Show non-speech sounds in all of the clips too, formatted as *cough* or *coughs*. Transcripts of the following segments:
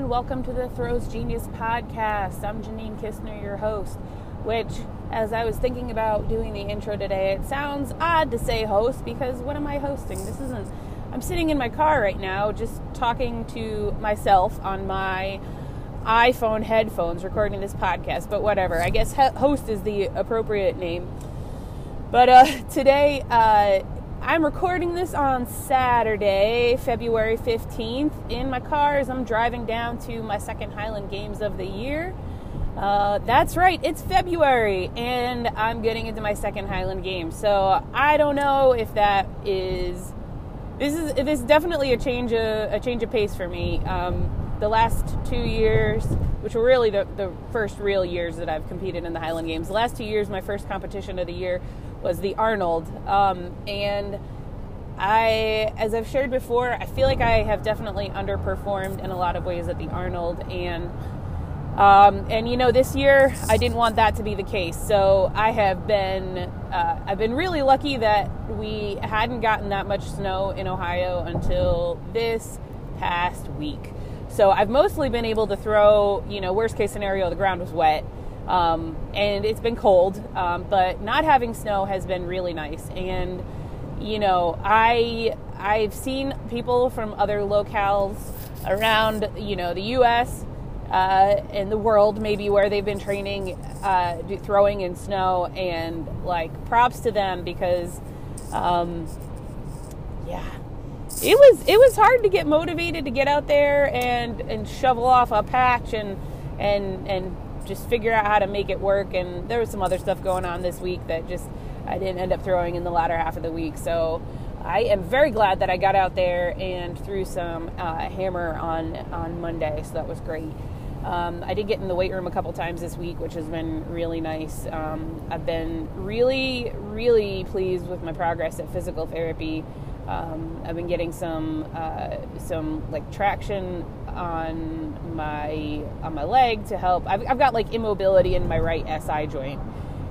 everyone. Welcome to the Throws Genius podcast. I'm Janine Kistner, your host. Which, as I was thinking about doing the intro today, it sounds odd to say host because what am I hosting? This isn't. I'm sitting in my car right now just talking to myself on my iPhone headphones recording this podcast, but whatever. I guess host is the appropriate name. But uh, *laughs* today, uh, I'm recording this on Saturday, February 15th, in my car as I'm driving down to my second Highland Games of the year. Uh, that's right, it's February, and I'm getting into my second Highland game. So I don't know if that is this is this is definitely a change of, a change of pace for me. Um, the last two years, which were really the, the first real years that I've competed in the Highland Games, the last two years, my first competition of the year was the Arnold. Um, and I, as I've shared before, I feel like I have definitely underperformed in a lot of ways at the Arnold. And um, and you know, this year I didn't want that to be the case. So I have been uh, I've been really lucky that we hadn't gotten that much snow in Ohio until this past week. So I've mostly been able to throw. You know, worst case scenario, the ground was wet. Um, and it's been cold, um, but not having snow has been really nice. And you know, I I've seen people from other locales around, you know, the U.S. Uh, and the world, maybe where they've been training, uh, throwing in snow, and like props to them because, um, yeah, it was it was hard to get motivated to get out there and and shovel off a patch and and and just figure out how to make it work. And there was some other stuff going on this week that just I didn't end up throwing in the latter half of the week. So I am very glad that I got out there and threw some uh, hammer on on Monday. So that was great. Um, I did get in the weight room a couple times this week, which has been really nice. Um, I've been really, really pleased with my progress at physical therapy. Um, I've been getting some uh, some like traction on my on my leg to help. I've, I've got like immobility in my right SI joint,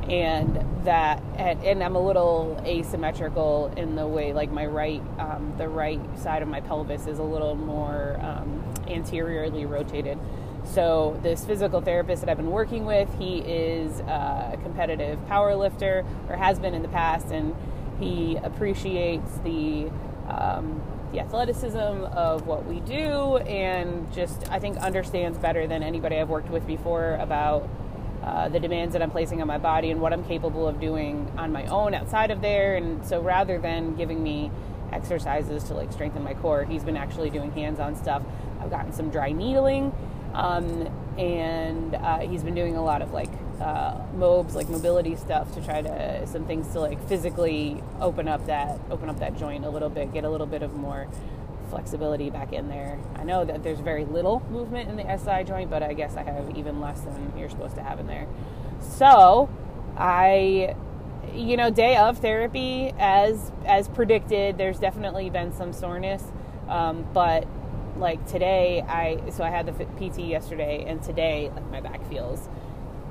and that and, and, I'm a little asymmetrical in the way like my right um, the right side of my pelvis is a little more um, anteriorly rotated. So this physical therapist that I've been working with, he is a competitive power lifter or has been in the past, and he appreciates the um, the athleticism of what we do and just I think understands better than anybody I've worked with before about uh, the demands that I'm placing on my body and what I'm capable of doing on my own outside of there. And so rather than giving me exercises to like strengthen my core, he's been actually doing hands-on stuff. I've gotten some dry needling, um, and uh, he's been doing a lot of like uh, mobs, like mobility stuff, to try to some things to like physically open up that open up that joint a little bit, get a little bit of more flexibility back in there. I know that there's very little movement in the SI joint, but I guess I have even less than you're supposed to have in there. So, I you know, day of therapy as as predicted, there's definitely been some soreness. Um, but like today, I so I had the PT yesterday, and today like my back feels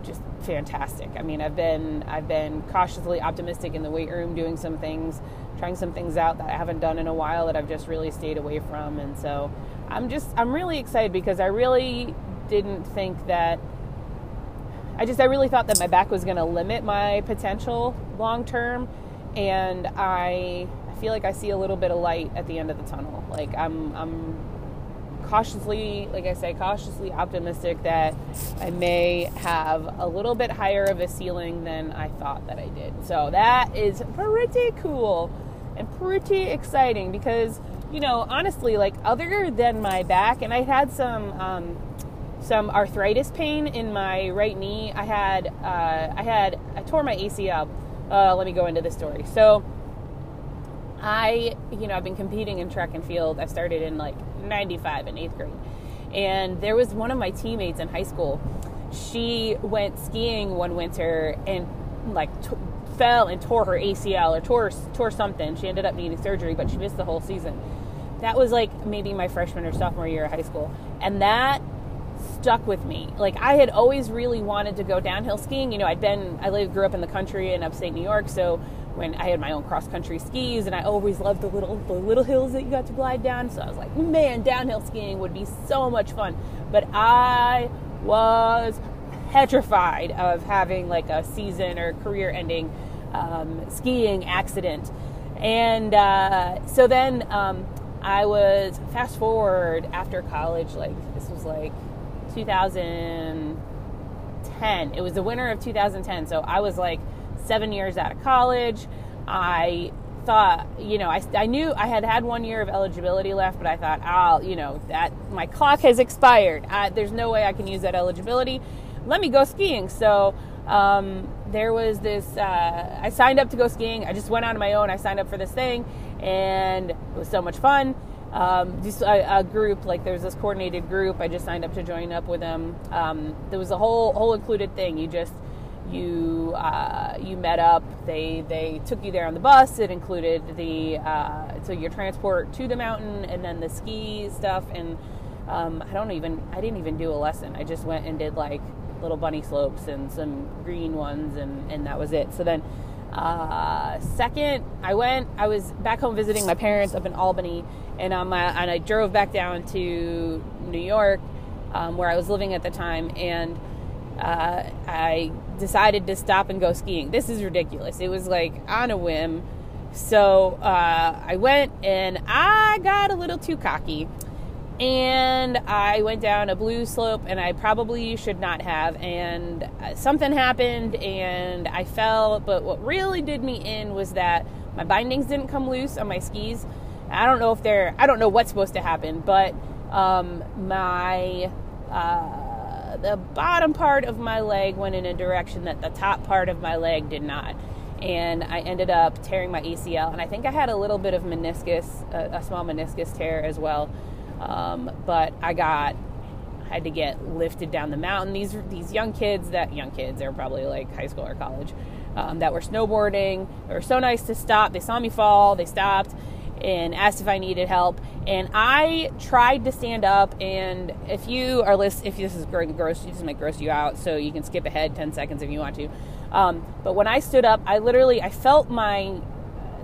just fantastic. I mean, I've been I've been cautiously optimistic in the weight room, doing some things, trying some things out that I haven't done in a while that I've just really stayed away from, and so I'm just I'm really excited because I really didn't think that I just I really thought that my back was going to limit my potential long term, and I I feel like I see a little bit of light at the end of the tunnel. Like I'm I'm cautiously, like I say, cautiously optimistic that I may have a little bit higher of a ceiling than I thought that I did. So that is pretty cool and pretty exciting because, you know, honestly, like other than my back, and I had some. Um, some arthritis pain in my right knee. I had uh, I had I tore my ACL. Uh, let me go into the story. So I, you know, I've been competing in track and field. I started in like 95 in eighth grade. And there was one of my teammates in high school. She went skiing one winter and like t- fell and tore her ACL or tore, tore something. She ended up needing surgery, but she missed the whole season. That was like maybe my freshman or sophomore year of high school. And that stuck with me. Like I had always really wanted to go downhill skiing. You know, I'd been I lived grew up in the country in upstate New York, so when I had my own cross country skis and I always loved the little the little hills that you got to glide down. So I was like, man, downhill skiing would be so much fun. But I was petrified of having like a season or career ending um, skiing accident. And uh, so then um, I was fast forward after college, like this was like 2010. It was the winter of 2010. So I was like seven years out of college. I thought, you know, I, I knew I had had one year of eligibility left, but I thought, I'll, you know, that my clock has expired. I, there's no way I can use that eligibility. Let me go skiing. So um, there was this, uh, I signed up to go skiing. I just went on my own. I signed up for this thing, and it was so much fun. Um, just a, a, group like there's this coordinated group. I just signed up to join up with them. Um, there was a whole whole included thing. You just you uh, you met up. They they took you there on the bus. It included the uh, so your transport to the mountain and then the ski stuff. And um, I don't even I didn't even do a lesson. I just went and did like little bunny slopes and some green ones, and and that was it. So then. Uh, second, I went. I was back home visiting my parents up in Albany, and um, I, and I drove back down to New York, um, where I was living at the time, and uh, I decided to stop and go skiing. This is ridiculous. It was like on a whim. So uh, I went and I got a little too cocky. And I went down a blue slope and I probably should not have. And uh, something happened and I fell. But what really did me in was that my bindings didn't come loose on my skis. I don't know if they're, I don't know what's supposed to happen, but um, my. Uh, the bottom part of my leg went in a direction that the top part of my leg did not. And I ended up tearing my ACL. And I think I had a little bit of meniscus, a, a small meniscus tear as well. Um, but I got, had to get lifted down the mountain. These these young kids, that young kids, they're probably like high school or college, um, that were snowboarding. They were so nice to stop. They saw me fall. They stopped and asked if I needed help. And I tried to stand up. And if you are list, if this is gross, this might gross you out, so you can skip ahead ten seconds if you want to. Um, but when I stood up, I literally I felt my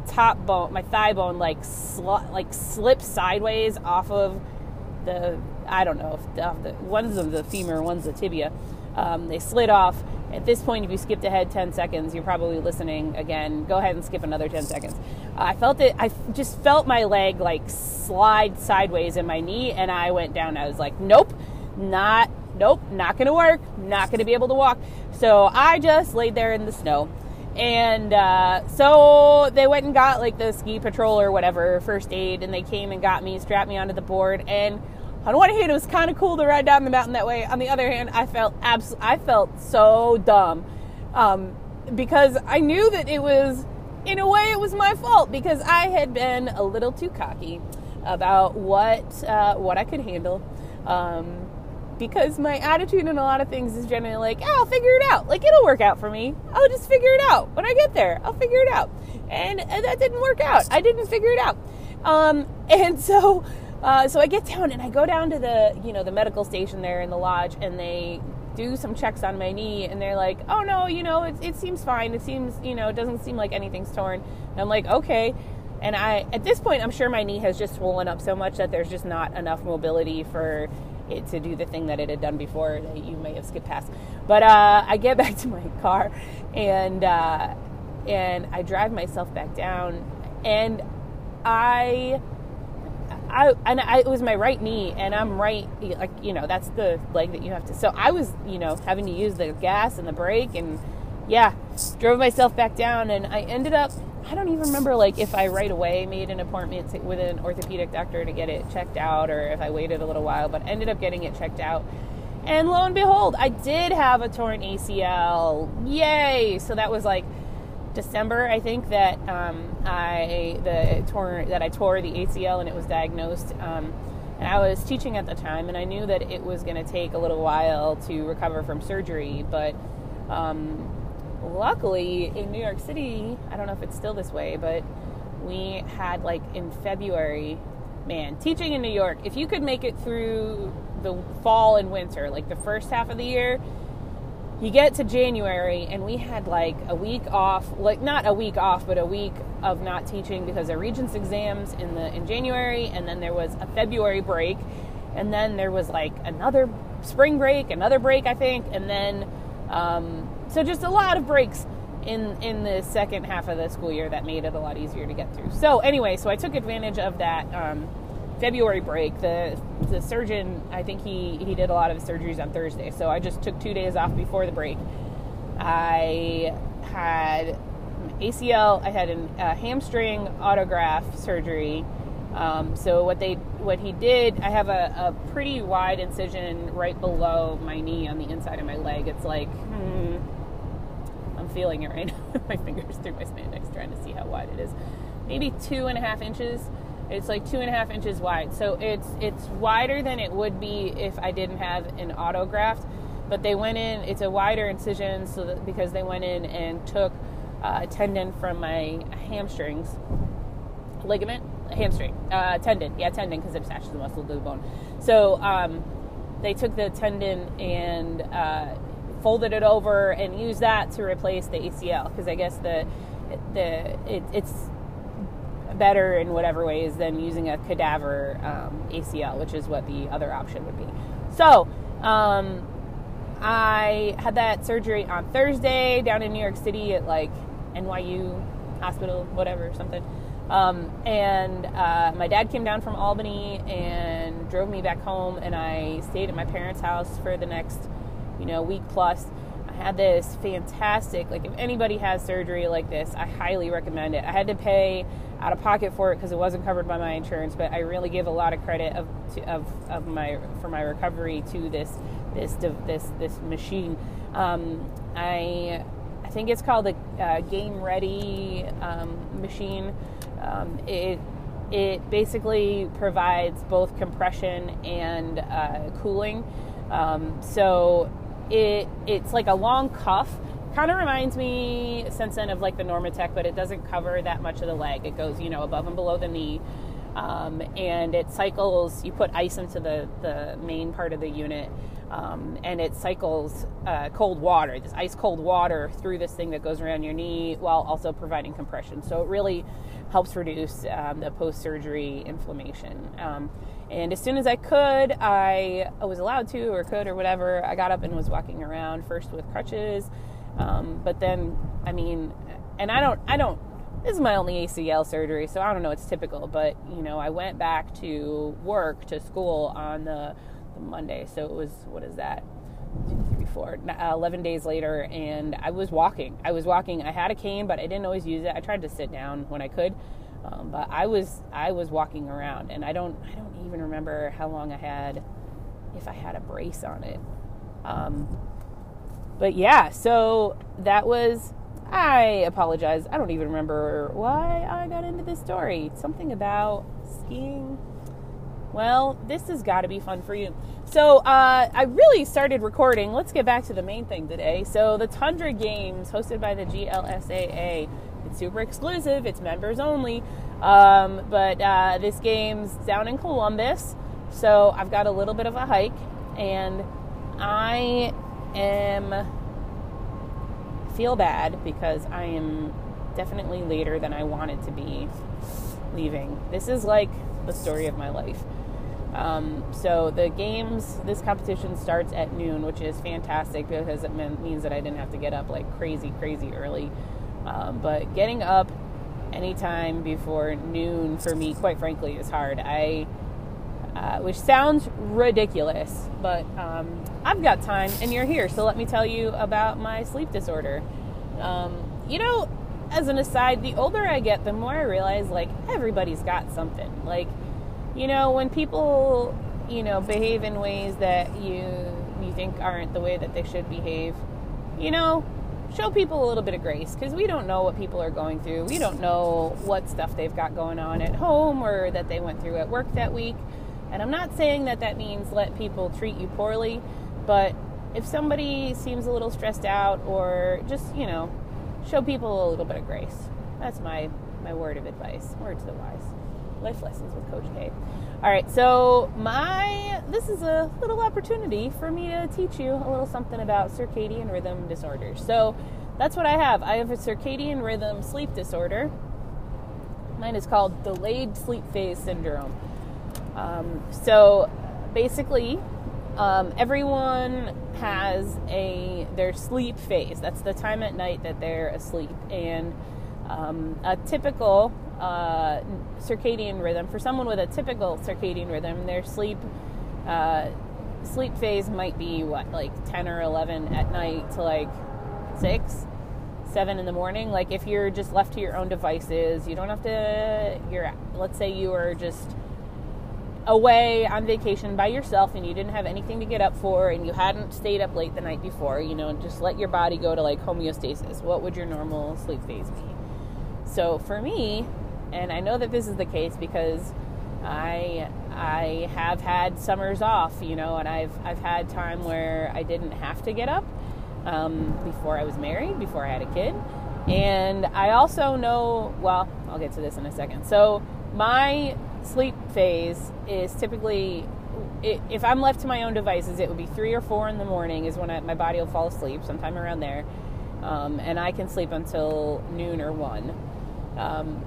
top bone, my thigh bone, like sl- like slip sideways off of the I don't know if the, the one's of the femur, one's the tibia. Um, they slid off. At this point, if you skipped ahead 10 seconds, you're probably listening again. Go ahead and skip another 10 seconds. I felt it, I just felt my leg like slide sideways in my knee, and I went down. I was like, nope, not, nope, not gonna work, not gonna be able to walk. So I just laid there in the snow. And uh, so they went and got like the ski patrol or whatever, first aid, and they came and got me, strapped me onto the board, and on one hand, it was kind of cool to ride down the mountain that way. On the other hand, I felt abs- I felt so dumb um, because I knew that it was, in a way, it was my fault because I had been a little too cocky about what uh, what I could handle. Um, because my attitude in a lot of things is generally like, oh, I'll figure it out. Like, it'll work out for me. I'll just figure it out. When I get there, I'll figure it out. And, and that didn't work out. I didn't figure it out. Um, *laughs* and so uh, so I get down and I go down to the you know the medical station there in the lodge, and they do some checks on my knee, and they're like, "Oh no, you know it, it seems fine. It seems you know it doesn't seem like anything's torn." And I'm like, "Okay." And I at this point, I'm sure my knee has just swollen up so much that there's just not enough mobility for it to do the thing that it had done before that you may have skipped past. But uh, I get *laughs* back to my car, and uh, and I drive myself back down, and I I and I, it was my right knee, and I'm right, like you know, that's the leg that you have to. So I was, you know, having to use the gas and the brake, and yeah, drove myself back down, and I ended up. I don't even remember like if I right away made an appointment to, with an orthopedic doctor to get it checked out, or if I waited a little while, but ended up getting it checked out. And lo and behold, I did have a torn ACL. Yay! So that was like December, I think that um, I the tore that I tore the ACL and it was diagnosed. Um, and I was teaching at the time, and I knew that it was going to take a little while to recover from surgery. But um, luckily, in New York City, I don't know if it's still this way, but we had like in February, man, teaching in New York. If you could make it through the fall and winter, like the first half of the year. You get to January, and we had like a week off, like not a week off, but a week of not teaching because of Regents exams in the in January, and then there was a February break, and then there was like another spring break, another break, I think, and then um, so just a lot of breaks in in the second half of the school year that made it a lot easier to get through. So anyway, so I took advantage of that um, February break. The the surgeon, I think he he did a lot of surgeries on Thursday, so I just took two days off before the break. I had ACL, I had a hamstring autograft surgery. Um, so what they what he did, I have a, a, pretty wide incision right below my knee on the inside of my leg. It's like hmm, I'm feeling it right *laughs* now my fingers through my spandex, trying to see how wide it is. Maybe two and a half inches. It's like two and a half inches wide. So it's it's wider than it would be if I didn't have an autograft. But they went in. It's a wider incision, so that because they went in and took uh, a tendon from my hamstrings ligament hamstring, uh, tendon. Yeah, tendon because it attaches the muscle to the bone. So um, they took the tendon and uh, folded it over and used that to replace the ACL because I guess the the it, it's better in whatever ways than using a cadaver um, ACL, which is what the other option would be. So. Um, I had that surgery on Thursday down in New York City at like NYU hospital, whatever, something. Um, and uh, my dad came down from Albany and drove me back home, and I stayed at my parents' house for the next, you know, week plus. I had this fantastic, like, if anybody has surgery like this, I highly recommend it. I had to pay out of pocket for it because it wasn't covered by my insurance, but I really give a lot of credit of, to, of, of my for my recovery to this this this this machine. Um, I I think it's called the uh, Game Ready um, machine. Um, it it basically provides both compression and uh, cooling. Um, so it it's like a long cuff. Kind of reminds me since then of like the Normatec, but it doesn't cover that much of the leg. It goes you know above and below the knee. Um, and it cycles. You put ice into the, the main part of the unit, um, and it cycles uh, cold water, this ice cold water through this thing that goes around your knee while also providing compression. So it really helps reduce um, the post surgery inflammation. Um, and as soon as I could, I was allowed to or could or whatever, I got up and was walking around first with crutches. Um, but then, I mean, and I don't, I don't, this is my only ACL surgery, so I don't know, it's typical, but you know, I went back to work, to school on the Monday. So it was, what is that? Four, uh, 11 days later, and I was walking. I was walking. I had a cane, but I didn't always use it. I tried to sit down when I could. Um, but I was I was walking around, and I don't I don't even remember how long I had, if I had a brace on it. Um, but yeah, so that was. I apologize. I don't even remember why I got into this story. Something about skiing well, this has got to be fun for you. So, uh, I really started recording. Let's get back to the main thing today. So, the Tundra Games, hosted by the GLSAA, it's super exclusive, it's members only. Um, but uh, this game's down in Columbus, so I've got a little bit of a hike, and I am feel bad because I am definitely later than I wanted to be leaving. This is like the story of my life. Um, so the games, this competition starts at noon, which is fantastic because it means that I didn't have to get up like crazy, crazy early. Um, but getting up anytime before noon for me, quite frankly, is hard. I, uh, which sounds ridiculous, but um, I've got time, and you're here, so let me tell you about my sleep disorder. Um, you know, as an aside, the older I get, the more I realize like everybody's got something. Like you know, when people, you know, behave in ways that you you think aren't the way that they should behave, you know, show people a little bit of grace because we don't know what people are going through. We don't know what stuff they've got going on at home or that they went through at work that week. And I'm not saying that that means let people treat you poorly, but if somebody seems a little stressed out or just, you know, show people a little bit of grace. That's my my word of advice. Word to the wise Life Lessons with Coach K. All right, so my this is a little opportunity for me to teach you a little something about circadian rhythm disorders. So that's what I have. I have a circadian rhythm sleep disorder. Mine is called delayed sleep phase syndrome. Um, so basically, um, everyone has a their sleep phase. That's the time at night that they're asleep, and um, a typical uh, circadian rhythm for someone with a typical circadian rhythm, their sleep uh, sleep phase might be what like ten or eleven at night to like six, seven in the morning. Like if you're just left to your own devices, you don't have to. You're let's say you are just away on vacation by yourself and you didn't have anything to get up for and you hadn't stayed up late the night before, you know, and just let your body go to like homeostasis. What would your normal sleep phase be? So for me, and I know that this is the case because I I have had summers off, you know, and I've I've had time where I didn't have to get up um, before I was married, before I had a kid, and I also know. Well, I'll get to this in a second. So my sleep phase is typically if I'm left to my own devices, it would be three or four in the morning is when I, my body will fall asleep, sometime around there, um, and I can sleep until noon or one. Um,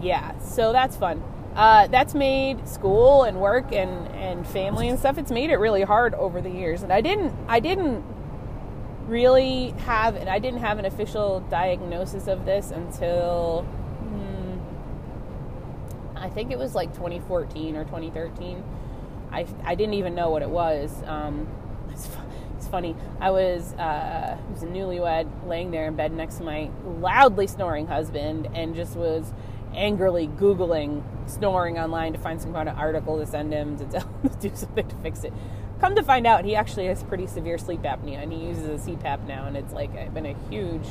yeah, so that's fun. Uh, that's made school and work and, and family and stuff. It's made it really hard over the years, and I didn't I didn't really have and I didn't have an official diagnosis of this until I think it was like 2014 or 2013. I, I didn't even know what it was. Um, *laughs* it's, it's, funny. I was, uh, I was a newlywed laying there in bed next to my loudly snoring husband and just was angrily Googling snoring online to find some kind of article to send him to *laughs* tell him to do something to fix it. Come to find out, he actually has pretty severe sleep apnea and he uses a CPAP now, and it's like been a huge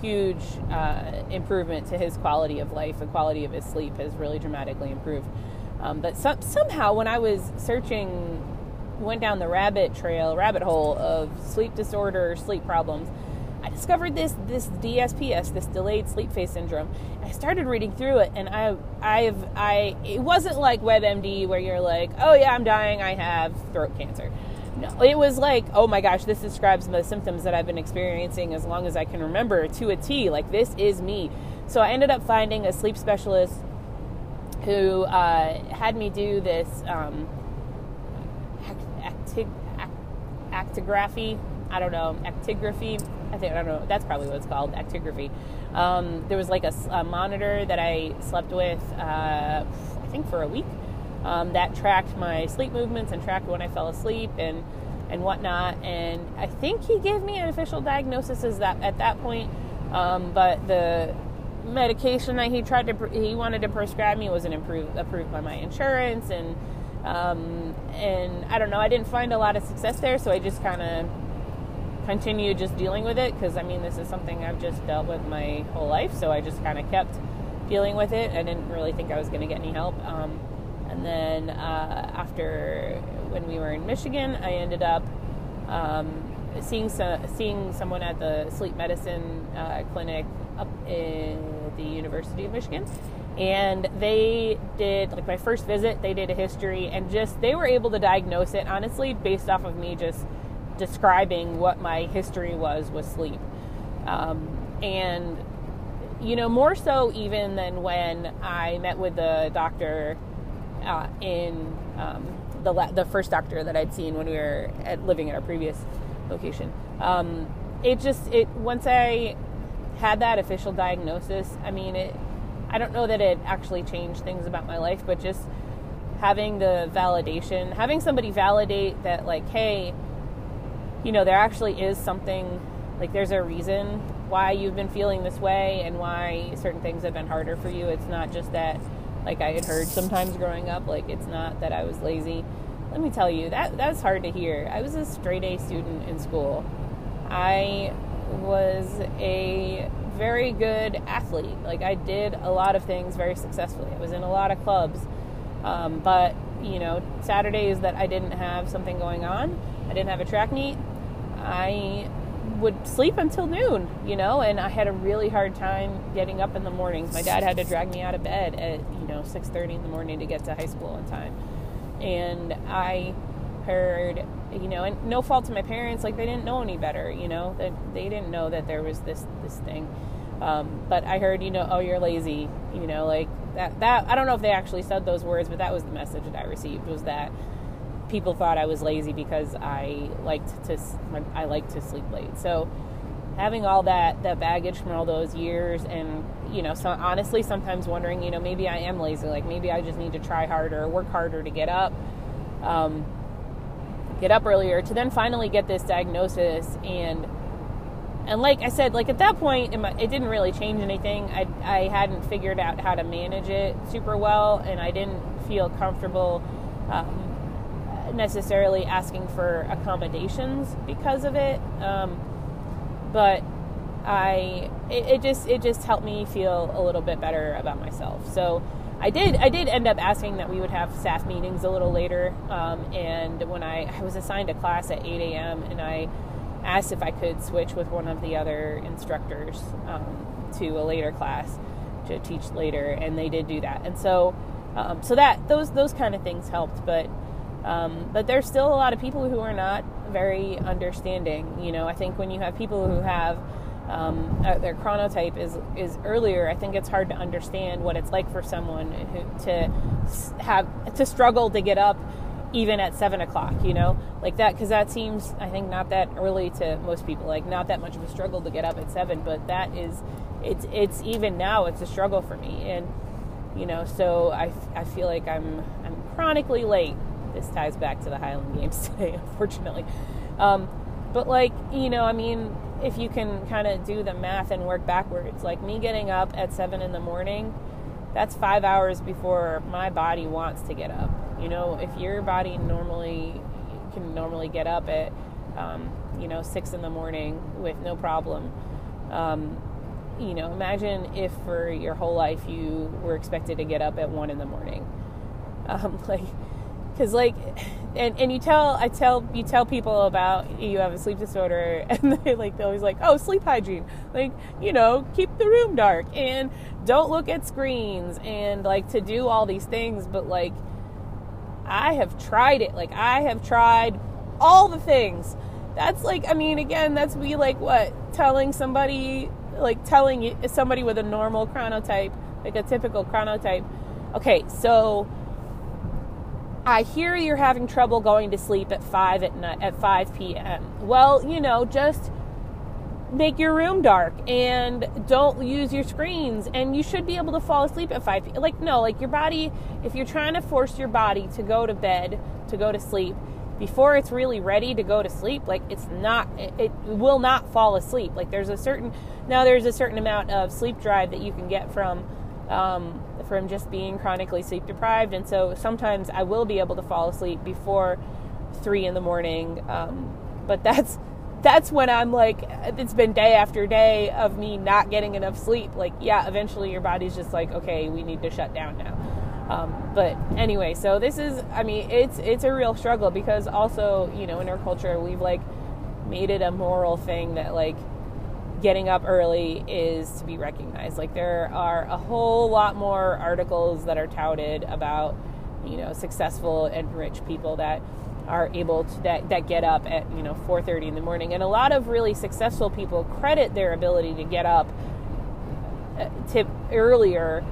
huge uh, improvement to his quality of life. The quality of his sleep has really dramatically improved. Um, but some, somehow, when I was searching, went down the rabbit trail, rabbit hole of sleep disorder, sleep problems, I discovered this this DSPS, this delayed sleep phase syndrome. I started reading through it, and I I've I it wasn't like WebMD where you're like, oh yeah, I'm dying, I have throat cancer it was like, oh my gosh, this describes the symptoms that I've been experiencing as long as I can remember to a T. Like, this is me. So I ended up finding a sleep specialist who uh, had me do this um, acti- actigraphy. I don't know, actigraphy. I think I don't know. That's probably what it's called, actigraphy. Um, there was like a, a, monitor that I slept with, uh, I think, for a week um, that tracked my sleep movements and tracked when I fell asleep and and whatnot. And I think he gave me an official diagnosis as that at that point. Um, but the medication that he tried to he wanted to prescribe me wasn't approved approved by my insurance. And um, and I don't know I didn't find a lot of success there. So I just kind of continued just dealing with it because I mean this is something I've just dealt with my whole life. So I just kind of kept dealing with it. I didn't really think I was going to get any help. Um, and then uh, after when we were in Michigan, I ended up um, seeing so, seeing someone at the sleep medicine uh, clinic up in the University of Michigan, and they did like my first visit. They did a history, and just they were able to diagnose it honestly based off of me just describing what my history was with sleep, um, and you know more so even than when I met with the doctor uh, in um, the la- the first doctor that I'd seen when we were at, living at our previous location. Um, it just it once I had that official diagnosis. I mean, it. I don't know that it actually changed things about my life, but just having the validation, having somebody validate that, like, hey, you know, there actually is something, like, there's a reason why you've been feeling this way and why certain things have been harder for you. It's not just that like I had heard sometimes growing up. Like it's not that I was lazy. Let me tell you that that's hard to hear. I was a straight A student in school. I was a very good athlete. Like I did a lot of things very successfully. I was in a lot of clubs. Um, but you know, Saturdays that I didn't have something going on, I didn't have a track meet. I would sleep until noon, you know, and I had a really hard time getting up in the mornings. My dad had to drag me out of bed at, you know, 6:30 in the morning to get to high school on time. And I heard, you know, and no fault to my parents, like they didn't know any better, you know, that they didn't know that there was this this thing. Um, but I heard, you know, oh, you're lazy, you know, like that. That I don't know if they actually said those words, but that was the message that I received was that people thought I was lazy because I liked to I liked to sleep late. So having all that that baggage from all those years and you know so honestly sometimes wondering you know maybe i am lazy like maybe i just need to try harder work harder to get up um, get up earlier to then finally get this diagnosis and and like i said like at that point it didn't really change anything i, I hadn't figured out how to manage it super well and i didn't feel comfortable um, necessarily asking for accommodations because of it. Um, but I it, it, just it just helped me feel a little bit better about myself. So I did I did end up asking that we would have staff meetings a little later. Um, and when I, I was assigned a class at 8 a.m. and I asked if I could switch with one of the other instructors um, to a later class to teach later, and they did do that. And so um, so that those those kind of things helped, but um, but there's still a lot of people who are not very understanding. You know, I think when you have people who have um, uh, their chronotype is is earlier, I think it's hard to understand what it's like for someone who, to have to struggle to get up even at seven o'clock. You know, like that because that seems I think not that early to most people. Like not that much of a struggle to get up at seven, but that is it's it's even now it's a struggle for me and you know so I, I feel like I'm I'm chronically late this ties back to the Highland Games *laughs* today, unfortunately. Um, but like you know, I mean, if you can kind of do the math and work backwards, like me getting up at seven in the morning, that's five hours before my body wants to get up. You know, if your body normally can normally get up at um, you know six in the morning with no problem. Um, you know, imagine if for your whole life you were expected to get up at one in the morning. *laughs* Um, like because like and, and you tell i tell you tell people about you have a sleep disorder *laughs* and they like they're always like oh sleep hygiene. Like you know keep the room dark and don't look at screens and like to do all these things but like i have tried it. Like i have tried all the things. That's like i mean again that's me like what telling somebody like telling somebody with a normal chronotype like a typical chronotype. Okay so I hear you're having trouble going to sleep at 5 at night at 5 p.m. Well, you know, just make your room dark and don't use your screens and you should be able to fall asleep at 5 p.m. like no, like your body if you're trying to force your body to go to bed, to go to sleep before it's really ready to go to sleep, like it's not it, it will not fall asleep. Like there's a certain now there's a certain amount of sleep drive that you can get from um, from just being chronically sleep deprived. And so sometimes I will be able to fall asleep before three in the morning. Um, but that's that's when I'm like, it's been day after day of me not getting enough sleep. Like, yeah, eventually your body's just like, okay, we need to shut down now. Um, but anyway, so this is, I mean, it's it's a real struggle because also, you know, in our culture, we've like made it a moral thing that like getting up early is to be recognized. Like there are a whole lot more articles that are touted about, you know, successful and rich people that are able to that, that get up at, you know, 4:30 in the morning. And a lot of really successful people credit their ability to get up uh, to earlier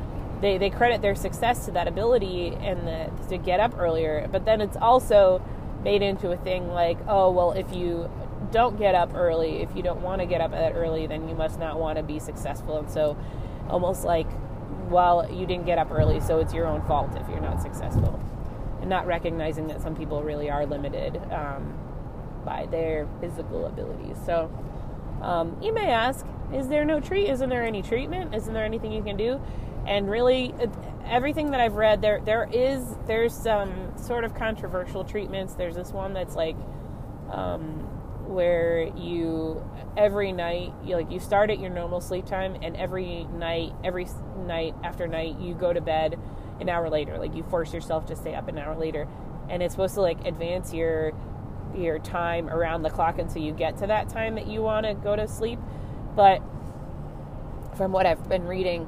they, they credit their success to that ability and the, to get up earlier. But then it's also made into a thing like, oh, well, if you don't get up early, if you don't want to get up that early, then you must not want to be successful. And so, almost like, well, you didn't get up early, so it's your own fault if you're not successful. And not recognizing that some people really are limited um, by their physical abilities. So, um, you may ask, is there no treat? Isn't there any treatment? Isn't there anything you can do? And really, everything that I've read, there there is there's some sort of controversial treatments. There's this one that's like um, where you every night you like you start at your normal sleep time and every night every night after night you go to bed an hour later like you force yourself to stay up an hour later and it's supposed to like advance your your time around the clock until you get to that time that you want to go to sleep. But from what I've been reading,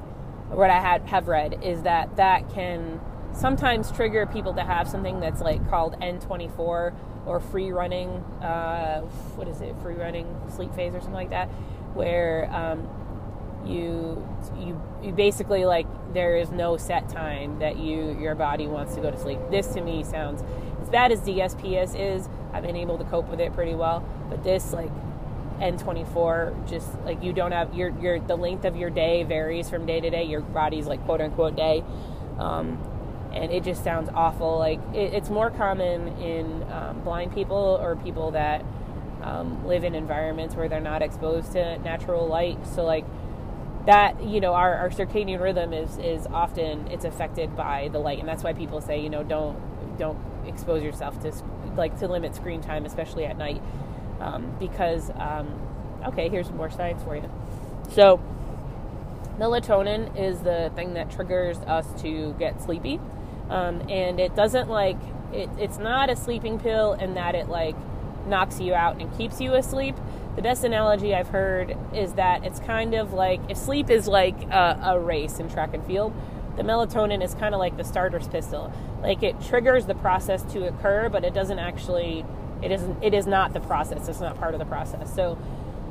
what I had have read is that that can sometimes trigger people to have something that's like called N24 or free running. Uh, what is it? Free running sleep phase or something like that, where um, you you you basically like there is no set time that you your body wants to go to sleep. This to me sounds as bad as DSPS is. I've been able to cope with it pretty well, but this like N24 just like you don't have your your the length of your day varies from day to day. Your body's like quote unquote day. Um, and it just sounds awful. Like it, it's more common in um, blind people or people that um, live in environments where they're not exposed to natural light. So like that, you know, our, our circadian rhythm is is often it's affected by the light, and that's why people say, you know, don't don't expose yourself to like to limit screen time, especially at night, um, because um, okay, here's more science for you. So melatonin is the thing that triggers us to get sleepy um, and it doesn't like it, it's not a sleeping pill in that it like knocks you out and keeps you asleep. The best analogy i've heard is that it's kind of like if sleep is like a, a race in track and field the melatonin is kind of like the starter's pistol. Like it triggers the process to occur but it doesn't actually it isn't it is not the process. It's not part of the process. So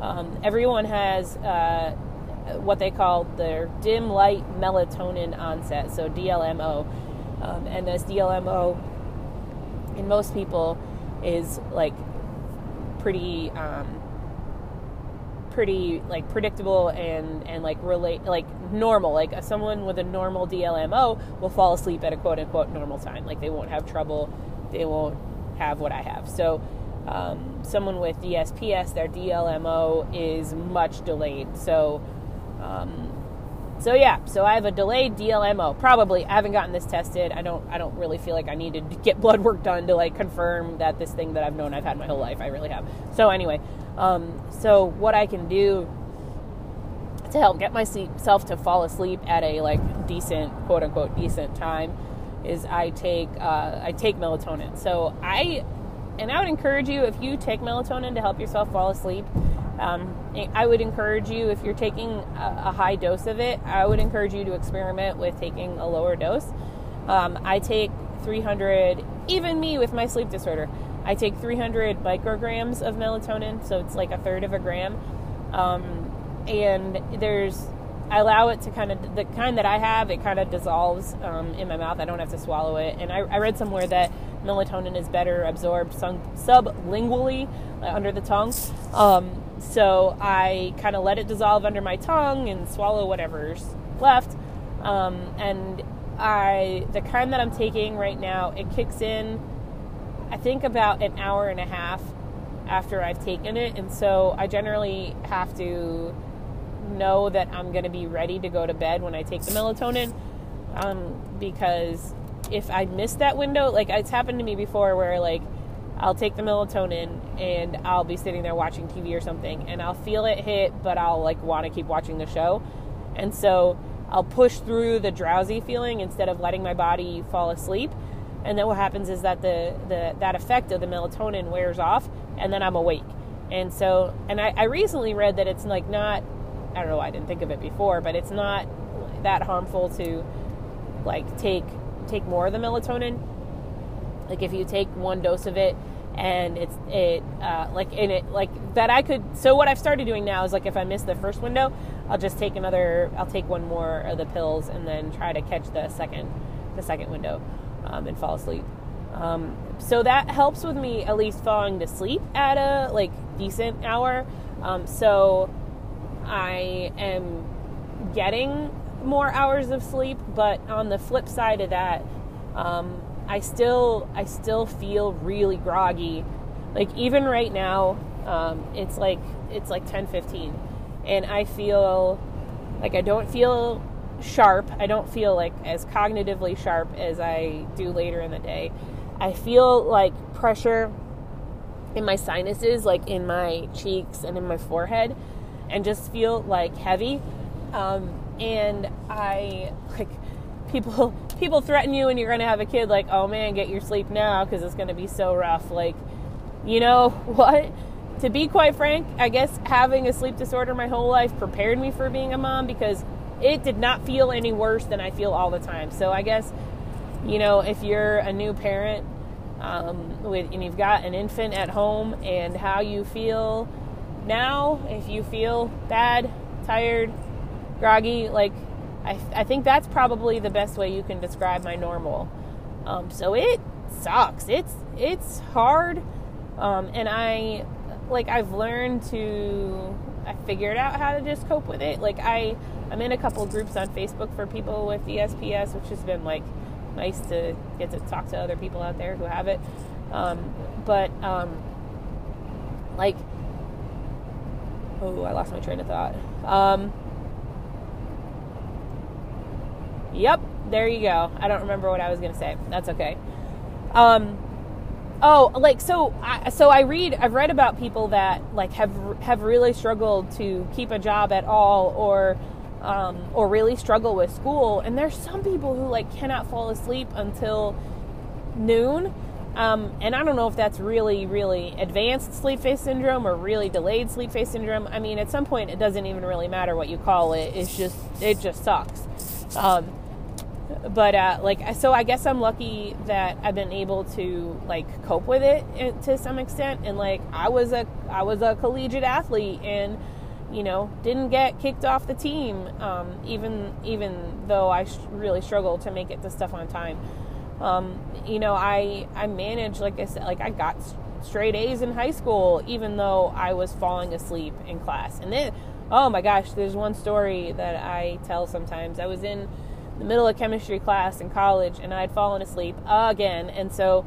um, everyone has uh, what they call their dim light melatonin onset so dlmo um, and this DLMO in most people is like pretty um, pretty like predictable and and like relate like normal. Like someone with a normal DLMO will fall asleep at a quote unquote normal time. Like they won't have trouble. They won't have what I have. So um, someone with DSPS their DLMO is much delayed. So um, so yeah, so I have a delayed DLMO. Probably I haven't gotten this tested. I don't I don't really feel like I need to get blood work done to like confirm that this thing that I've known I've had my whole life. I really have. So anyway, um, so what I can do to help get myself to fall asleep at a like decent quote unquote decent time is I take uh, I take melatonin. So I and I would encourage you if you take melatonin to help yourself fall asleep um, I would encourage you, if you're taking a, a, high dose of it, I would encourage you to experiment with taking a lower dose. Um, I take 300, even me with my sleep disorder, I take 300 micrograms of melatonin, so it's like a third of a gram. Um, and there's, I allow it to kind of, the kind that I have, it kind of dissolves um, in my mouth. I don't have to swallow it. And I, I read somewhere that melatonin is better absorbed sublingually uh, under the tongue. Um, so I kind of let it dissolve under my tongue and swallow whatever's left. Um, and I, the kind that I'm taking right now, it kicks in, I think about an hour and a half after I've taken it. And so I generally have to know that I'm going to be ready to go to bed when I take the melatonin. Um, because if I miss that window, like it's happened to me before where like I'll take the melatonin and I'll be sitting there watching TV or something and I'll feel it hit, but I'll like want to keep watching the show. And so I'll push through the drowsy feeling instead of letting my body fall asleep. And then what happens is that the, the that effect of the melatonin wears off and then I'm awake. And so and I, I recently read that it's like not I don't know, I didn't think of it before, but it's not that harmful to like take take more of the melatonin like if you take one dose of it and it's it uh, like in it like that I could. So what I've started doing now is like if I miss the first window, I'll just take another. I'll take one more of the pills and then try to catch the second the second window um, and fall asleep. Um, so that helps with me at least falling to sleep at a like decent hour. Um, so I am getting more hours of sleep, but on the flip side of that, um, I still I still feel really groggy. Like even right now, um, it's like it's like ten fifteen, and I feel like I don't feel sharp. I don't feel like as cognitively sharp as I do later in the day. I feel like pressure in my sinuses, like in my cheeks and in my forehead, and just feel like heavy. Um, and I *laughs* like people people threaten you and you're going to have a kid like oh man get your sleep now because it's going to be so rough like you know *laughs* what? To be quite frank, I guess having a sleep disorder my whole life prepared me for being a mom because it did not feel any worse than I feel all the time. So I guess, you know, if you're a new parent um, with, and you've got an infant at home and how you feel now, if you feel bad, tired, groggy, like I, I think that's probably the best way you can describe my normal. Um, so it sucks. It's it's hard, um, and I like I've learned to I figured out how to just cope with it. Like I I'm in a couple groups on Facebook for people with DSPS, which has been like nice to get to talk to other people out there who have it. Um, but um, like, oh, I lost my train of thought. Um, yep, there you go. I don't remember what I was gonna say. That's okay. Um, oh, like so. I, so I read. I've read about people that like have have really struggled to keep a job at all, or um, or really struggle with school. And there's some people who like cannot fall asleep until noon. Um, and I don't know if that's really, really advanced sleep phase syndrome or really delayed sleep phase syndrome. I mean, at some point, it doesn't even really matter what you call it. It's just, it just sucks. Um, but uh, like, so I guess I'm lucky that I've been able to like cope with it eh, to some extent. And like, I was a, I was a collegiate athlete, and you know, didn't get kicked off the team, um, even even though I sh- really struggled to make it to stuff on time. Um, you know, I I managed, like I said, like I got straight A's in high school, even though I was falling asleep in class. And then, oh my gosh, there's one story that I tell sometimes. I was in the middle of chemistry class in college, and I'd fallen asleep again, and so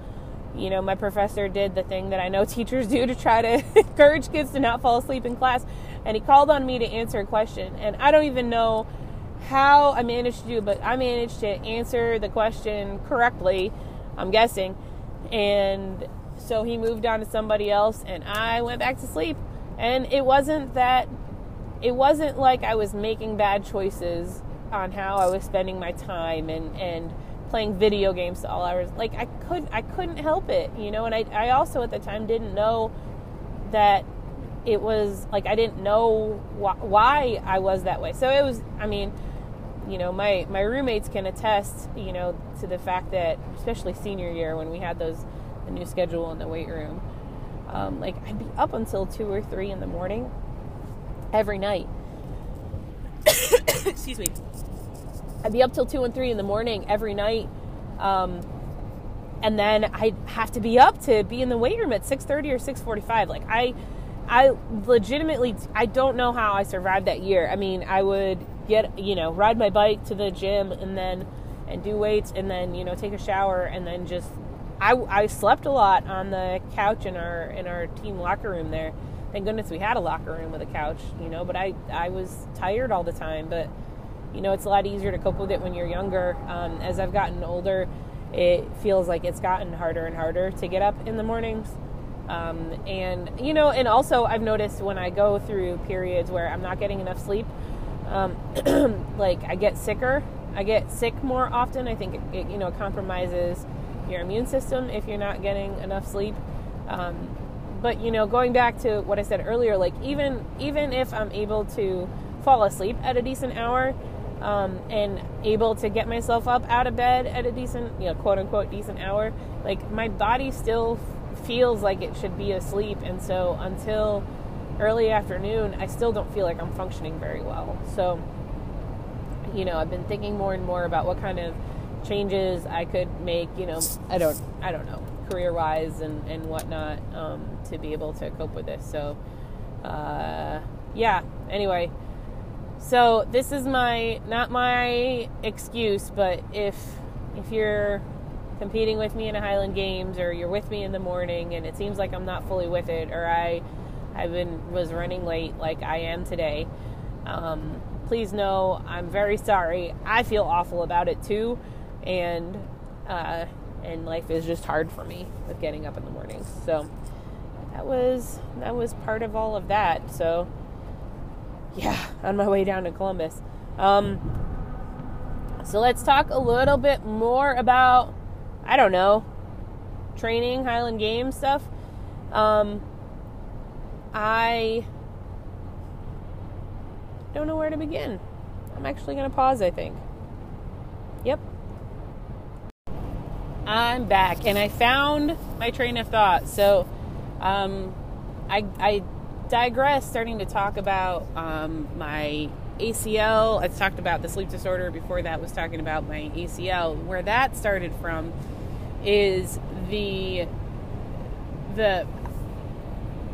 you know, my professor did the thing that I know *laughs* teachers do to try to *laughs* encourage kids to not fall asleep in class and he called on me to answer a question. And I don't even know how I managed to do, but I managed to answer the question correctly, I'm guessing. And so he moved on to somebody else, and I went back to sleep. And it wasn't that, it wasn't like I was making bad choices on how I was spending my time and, and, playing video games all hours like i could i couldn't help it you know and i, I also at the time didn't know that it was like I didn't know wh- why I was that way. So it was, I mean, you know, my my roommates can attest, you know, to the fact that especially senior year when we had those the new schedule in the weight room, um, like I'd be up until two or three in the morning every night. *coughs* Excuse me. I'd be up till two and three in the morning every night. Um, and then I'd have to be up to be in the weight room at 6.30 or 6.45 like i I legitimately I don't know how I survived that year. I mean, I would get, you know, ride my bike to the gym and then and do weights and then, you know, take a shower and then just I, I slept a lot on the couch in our in our team locker room there. Thank goodness we had a locker room with a couch, you know, but I I was tired all the time, but you know, it's a lot easier to cope with it when you're younger. Um, as I've gotten older, it feels like it's gotten harder and harder to get up in the mornings. Um, and you know, and also I've noticed when I go through periods where I'm not getting enough sleep, um, *clears throat* like I get sicker. I get sick more often. I think it, it, you know compromises your immune system if you're not getting enough sleep. Um, but you know, going back to what I said earlier, like even even if I'm able to fall asleep at a decent hour, um, and able to get myself up out of bed at a decent, you know, quote unquote decent hour, like my body still feels like it should be asleep. And so until early afternoon, I still don't feel like I'm functioning very well. So, you know, I've been thinking more and more about what kind of changes I could make, you know, I don't, I don't know, career wise and, and whatnot, um, to be able to cope with this. So, uh, yeah, anyway, so this is my, not my excuse, but if, if you're competing with me in a Highland Games or you're with me in the morning and it seems like I'm not fully with it or I I've been was running late like I am today. Um, please know I'm very sorry. I feel awful about it too, and uh, and life is just hard for me with getting up in the mornings. So that was that was part of all of that. So yeah, *laughs* on my way down to Columbus. Um, so let's talk a little bit more about I don't know, training, Highland Games stuff. Um, I don't know where to begin. I'm actually going to pause, I think. Yep. I'm back and I found my train of thought. So, um, I, I digress starting to talk about um, my ACL. I talked about the sleep disorder. Before that, was talking about my ACL. Where that started from is the the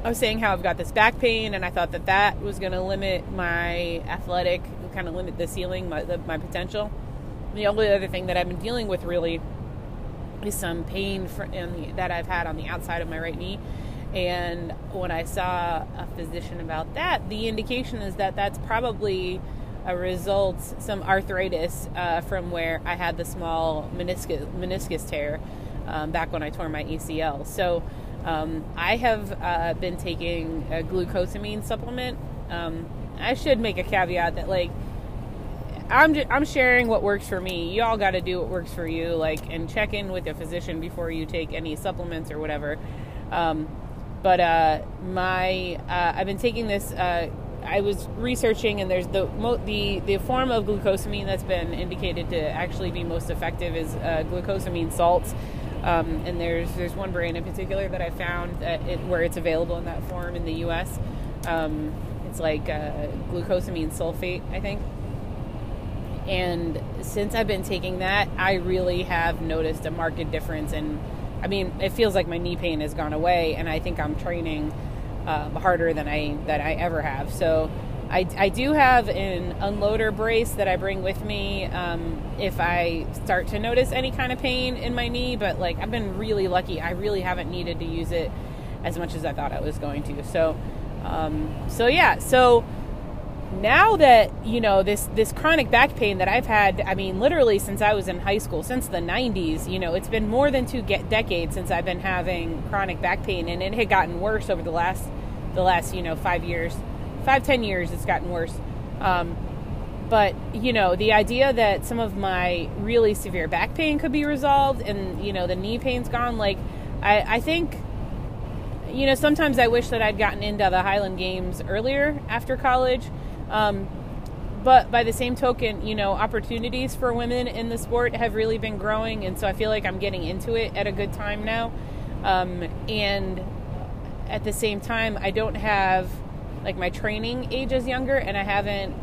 I was saying how I've got this back pain, and I thought that that was going to limit my athletic, kind of limit the ceiling, my, the, my potential. The only other thing that I've been dealing with really some pain for, that I've had on the outside of my right knee. And when I saw a physician about that, the indication is that that's probably a result, some arthritis uh, from where I had the small meniscus, meniscus tear um, back when I tore my ACL. So um, I have uh, been taking a glucosamine supplement. Um, I should make a caveat that like I'm just, I'm sharing what works for me. You all got to do what works for you, like and check in with a physician before you take any supplements or whatever. Um, but uh, my uh, I've been taking this. Uh, I was researching, and there's the the the form of glucosamine that's been indicated to actually be most effective is uh, glucosamine salts. Um, and there's there's one brand in particular that I found that it, where it's available in that form in the U.S. Um, it's like uh, glucosamine sulfate, I think. And since I've been taking that, I really have noticed a marked difference. And I mean, it feels like my knee pain has gone away, and I think I'm training uh, harder than I that I ever have. So I, I do have an unloader brace that I bring with me um, if I start to notice any kind of pain in my knee, but like I've been really lucky. I really haven't needed to use it as much as I thought I was going to. So, um, so yeah. So now that you know this this chronic back pain that I've had, I mean, literally since I was in high school, since the '90s. You know, it's been more than two decades since I've been having chronic back pain, and it had gotten worse over the last the last you know five years five ten years it's gotten worse um, but you know the idea that some of my really severe back pain could be resolved and you know the knee pain's gone like i, I think you know sometimes i wish that i'd gotten into the highland games earlier after college um, but by the same token you know opportunities for women in the sport have really been growing and so i feel like i'm getting into it at a good time now um, and at the same time i don't have like my training age is younger and I haven't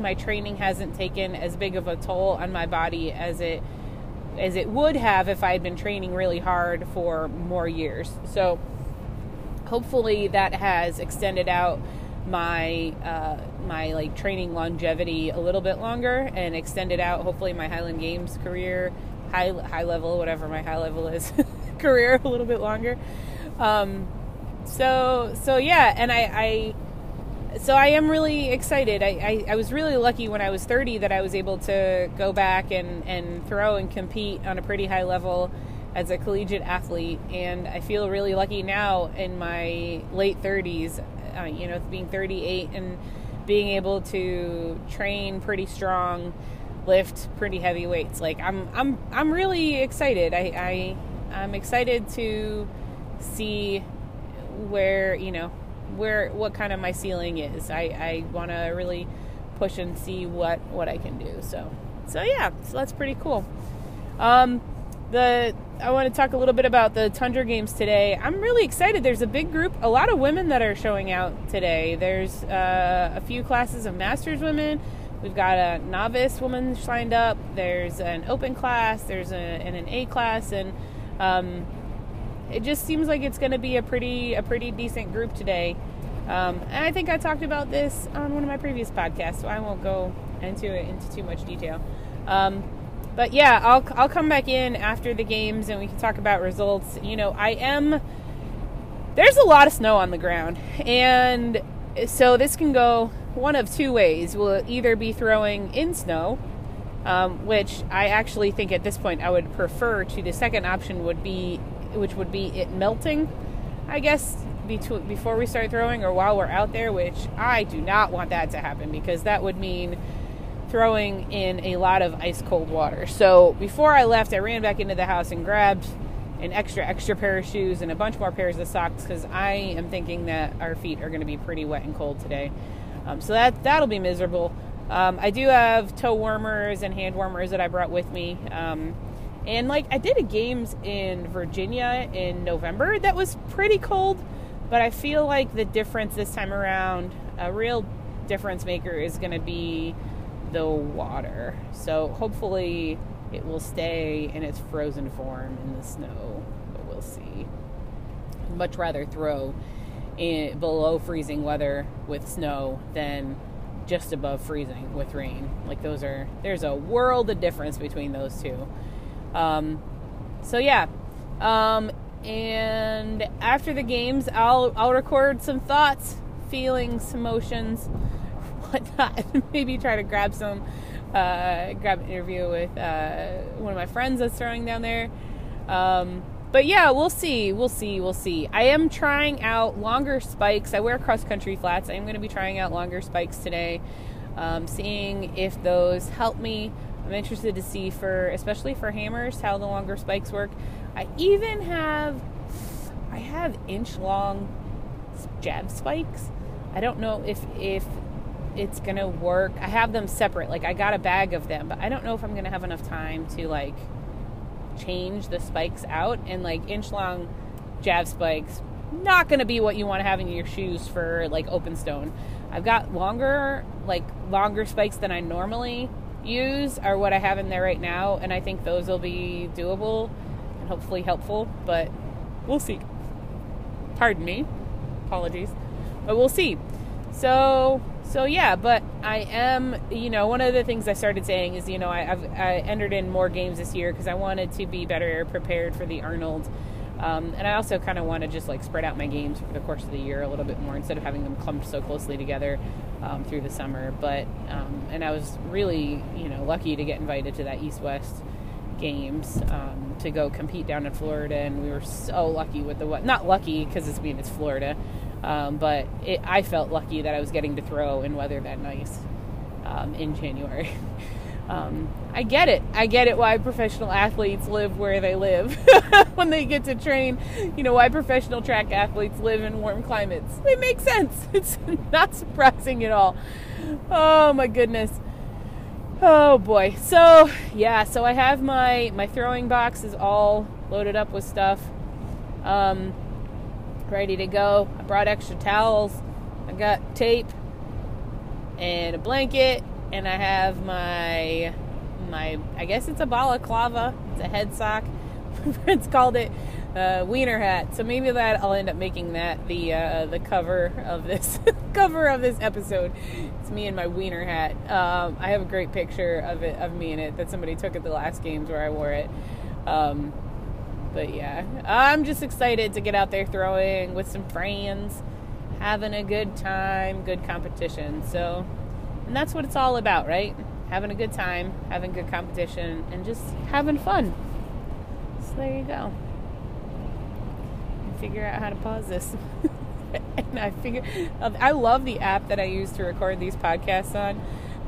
my training hasn't taken as big of a toll on my body as it as it would have if I had been training really hard for more years. So hopefully that has extended out my uh, my like training longevity a little bit longer and extended out hopefully my Highland Games career high high level whatever my high level is *laughs* career a little bit longer. Um, so so yeah, and I, I so I am really excited. I, I, I, was really lucky when I was 30 that I was able to go back and, and throw and compete on a pretty high level as a collegiate athlete. And I feel really lucky now in my late 30s, uh, you know, being 38 and being able to train pretty strong, lift pretty heavy weights. Like I'm, I'm, I'm really excited. I, I, I'm excited to see where, you know, where what kind of my ceiling is. I, I want to really push and see what what I can do. So so yeah, so that's pretty cool. Um, the I want to talk a little bit about the Tundra Games today. I'm really excited. There's a big group, a lot of women that are showing out today. There's uh, a few classes of Masters women. We've got a novice woman signed up. There's an open class. There's a, and an A class, and um, it just seems like it's going to be a pretty a pretty decent group today. Um, and I think I talked about this on one of my previous podcasts, so I won't go into it into too much detail. Um, but yeah, I'll I'll come back in after the games and we can talk about results. You know, I am there's a lot of snow on the ground, and so this can go one of two ways. We'll either be throwing in snow, um, which I actually think at this point I would prefer to. The second option would be which would be it melting, I guess, between, before we start throwing or while we're out there, which I do not want that to happen because that would mean throwing in a lot of ice cold water. So before I left, I ran back into the house and grabbed an extra extra pair of shoes and a bunch more pairs of socks because I am thinking that our feet are going to be pretty wet and cold today. Um, so that that'll be miserable. Um, I do have toe warmers and hand warmers that I brought with me. Um, and like I did a games in Virginia in November that was pretty cold, but I feel like the difference this time around, a real difference maker is going to be the water. So hopefully it will stay in its frozen form in the snow, but we'll see. I'd much rather throw in below freezing weather with snow than just above freezing with rain. Like those are there's a world of difference between those two. Um, so yeah, um, and after the games, I'll I'll record some thoughts, feelings, emotions, *laughs* whatnot. Maybe try to grab some, uh, grab an interview with uh, one of my friends that's throwing down there. Um, but yeah, we'll see. We'll see. We'll see. I am trying out longer spikes. I wear cross country flats. I am going to be trying out longer spikes today, um, seeing if those help me. I'm interested to see for, especially for hammers, how the longer spikes work. I even have, I have inch long jab spikes. I don't know if if it's gonna work. I have them separate. Like I got a bag of them, but I don't know if I'm gonna have enough time to like change the spikes out and like inch long jab spikes not to be what you want to have in your shoes for like open stone i've got longer like longer spikes than i normally use are what i have in there right now and i think those will be doable and hopefully helpful but we'll see pardon me apologies but we'll see so so yeah, but I am, you know, one of the things I started saying is, you know, I, have I entered in more games this year because I wanted to be better prepared for the Arnold, um, and I also kind of want to just like spread out my games for the course of the year a little bit more instead of having them clumped so closely together um, through the summer. But um, and I was really, you know, lucky to get invited to that East West games um, to go compete down in Florida, and we were so lucky with the what? Not lucky because it's being it's Florida. Um, but it, I felt lucky that I was getting to throw in weather that nice um, in January. *laughs* um, I get it. I get it why professional athletes live where they live *laughs* when they get to train. You know, why professional track athletes live in warm climates. It makes sense. *laughs* It's not surprising at all. Oh my goodness. Oh boy. So, yeah, so I have my my throwing box is all loaded up with stuff. Um, ready to go. I brought extra towels. I got tape and a blanket, and I have my my I guess it's a balaclava. It's a head sock. *laughs* My friends called it uh, wiener hat. So maybe that I'll end up making that the uh, the cover of this *laughs* cover of this episode. It's me in my wiener hat. Um, I have a great picture of it of me in it that somebody took at the last games where I wore it. Um, but yeah, I'm just excited to get out there throwing with some friends, having a good time, good competition. So, and that's what it's all about, right? Having a good time, having good competition, and just having fun. So there you go. Figure out how to pause this. *laughs* and I figure I love the app that I use to record these podcasts on,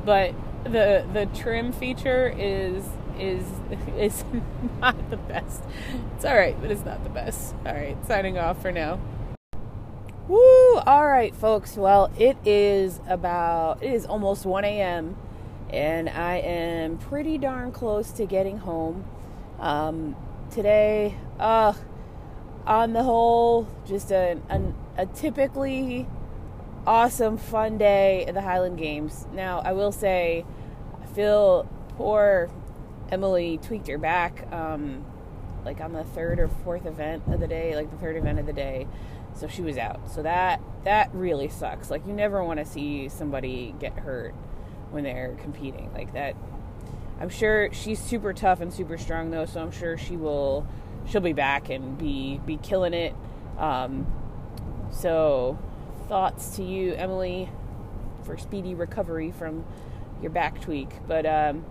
but the the trim feature is is *laughs* is not the best. It's all right, but it's not the best. All right, signing off for now. Woo! All right, folks. Well, it is about it is almost 1 a.m. and I am pretty darn close to getting home. Um, today, uh, on the whole, just a, a, a typically awesome, fun day at the Highland Games. Now, I will say, I feel poor Emily tweaked her back, um, like on the third or fourth event of the day, like the third event of the day. So she was out. So that that really sucks. Like you never want to see somebody get hurt when they're competing like that. I'm sure she's super tough and super strong though, so I'm sure she will she'll be back and be be killing it. Um, so thoughts to you, Emily, for speedy recovery from your back tweak. But um,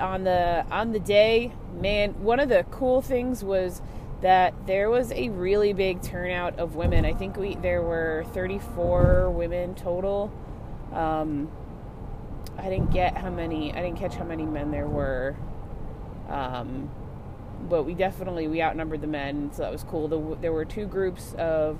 on the on the day, man, one of the cool things was that there was a really big turnout of women. I think we there were 34 women total. Um, I didn't get how many. I didn't catch how many men there were. Um, but we definitely we outnumbered the men, so that was cool. The, there were two groups of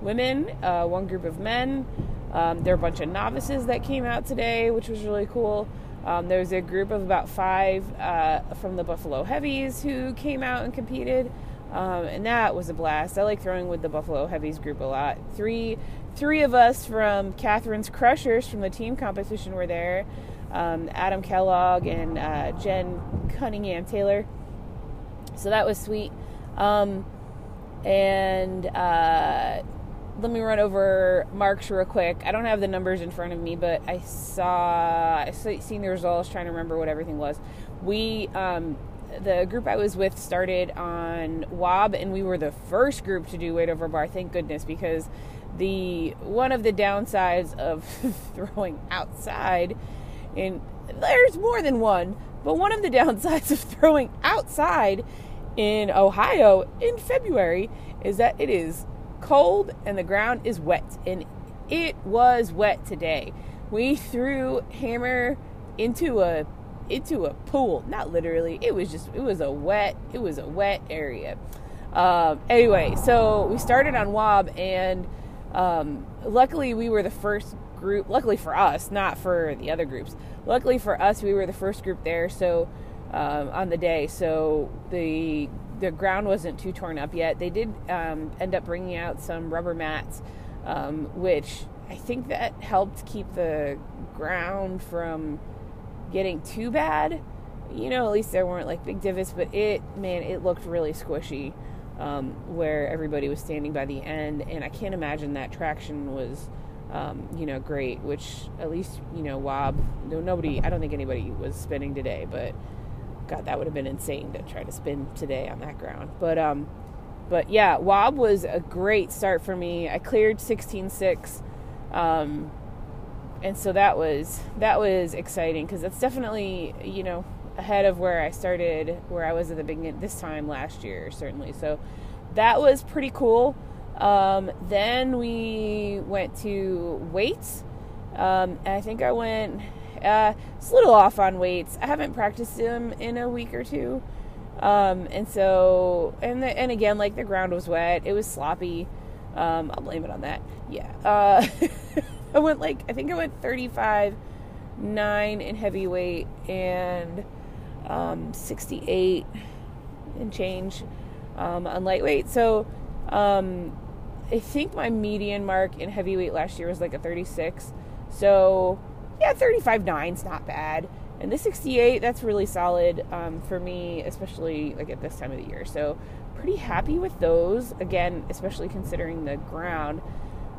women, uh, one group of men. Um, there were a bunch of novices that came out today, which was really cool. Um, there was a group of about five uh, from the Buffalo Heavies who came out and competed, um, and that was a blast. I like throwing with the Buffalo Heavies group a lot. Three, three of us from Catherine's Crushers from the team competition were there. Um, Adam Kellogg and uh, Jen Cunningham Taylor. So that was sweet. Um, and uh, let me run over marks real quick. I don't have the numbers in front of me, but I saw I seen the results. Trying to remember what everything was. We um, the group I was with started on WOB, and we were the first group to do weight over bar. Thank goodness, because the one of the downsides of *laughs* throwing outside, and there's more than one, but one of the downsides of throwing outside in Ohio in February is that it is cold and the ground is wet. And it was wet today. We threw hammer into a into a pool. Not literally. It was just it was a wet it was a wet area. Um, anyway, so we started on Wob and um, luckily we were the first group. Luckily for us, not for the other groups. Luckily for us, we were the first group there. So um, on the day, so the the ground wasn't too torn up yet. They did um, end up bringing out some rubber mats, um, which I think that helped keep the ground from getting too bad. You know, at least there weren't like big divots, but it, man, it looked really squishy um, where everybody was standing by the end, and I can't imagine that traction was. Um, you know, great. Which at least you know, Wob. No, nobody. I don't think anybody was spinning today, but God, that would have been insane to try to spin today on that ground. But um, but yeah, Wob was a great start for me. I cleared 16.6, um, and so that was that was exciting because that's definitely you know ahead of where I started, where I was at the beginning this time last year, certainly. So that was pretty cool. Um, then we went to weights. Um, and I think I went uh, it's a little off on weights. I haven't practiced them in a week or two. Um, and so, and the, and again, like the ground was wet, it was sloppy. Um, I'll blame it on that. Yeah. Uh, *laughs* I went like, I think I went 35, 9 in heavyweight and um, 68 and change um, on lightweight. So, um, I think my median mark in heavyweight last year was like a 36. So, yeah, 35 is not bad. And the 68, that's really solid um, for me, especially like at this time of the year. So, pretty happy with those. Again, especially considering the ground.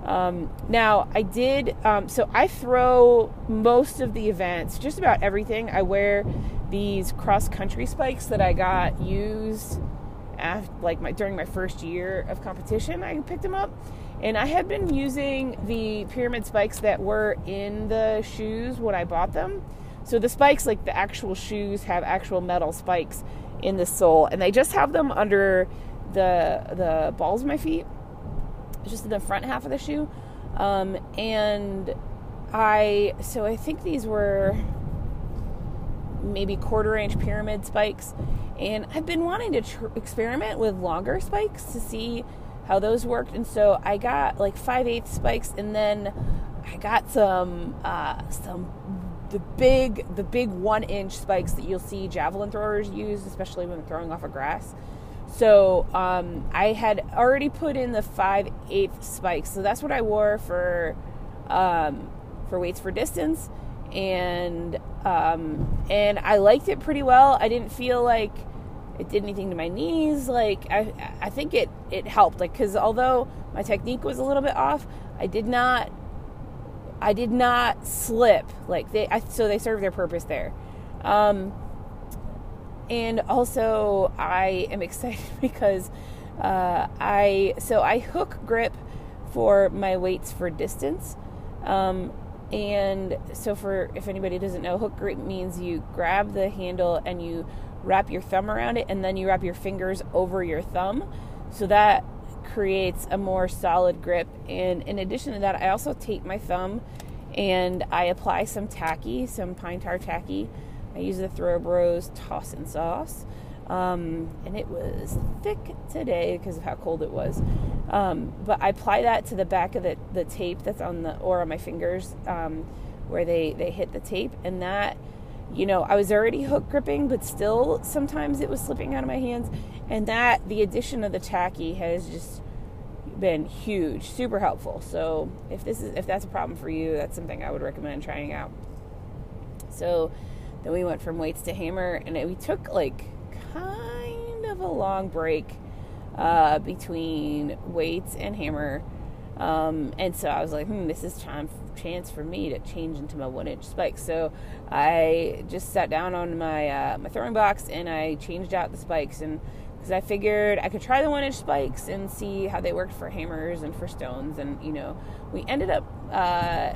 Um, now, I did, um, so I throw most of the events, just about everything. I wear these cross country spikes that I got used after, like my during my first year of competition. I picked them up and I had been using the pyramid spikes that were in the shoes when I bought them. So the spikes, like the actual shoes, have actual metal spikes in the sole, and they just have them under the the balls of my feet, just in the front half of the shoe. Um, and I so I think these were maybe quarter inch pyramid spikes, and I've been wanting to tr- experiment with longer spikes to see how those worked. And so I got like 5 8 spikes and then I got some, uh, some, the big, the big one inch spikes that you'll see javelin throwers use, especially when throwing off a grass. So um, I had already put in the 5 8 spikes. So that's what I wore for, um, for weights for distance. And, um, and I liked it pretty well. I didn't feel like, it did anything to my knees like i i think it it helped like because although my technique was a little bit off i did not i did not slip like they I, so they served their purpose there. Um and also i am *laughs* excited because uh i so i hook grip for my weights for distance um and so for if anybody doesn't know hook grip means you grab the handle and you wrap your thumb around it and then you wrap your fingers over your thumb. So that creates a more solid grip. And in addition to that, I also tape my thumb and I apply some tacky, some pine tar tacky. I use the Throw Bros Toss and Sauce. Um, and it was thick today because of how cold it was. Um, but I apply that to the back of the, the tape that's on the or on my fingers um, where they, they hit the tape, and that you know I was already hook gripping, but still sometimes it was slipping out of my hands, and that the addition of the tacky has just been huge, super helpful. So if this is if that's a problem for you, that's something I would recommend trying out. So then we went from weights to hammer, and it, we took like kind of a long break uh, between weights and hammer. Um, and so I was like, hmm, this is time chance for me to change into my one inch spikes. So I just sat down on my uh, my throwing box and I changed out the spikes and because I figured I could try the one inch spikes and see how they worked for hammers and for stones. And you know, we ended up uh,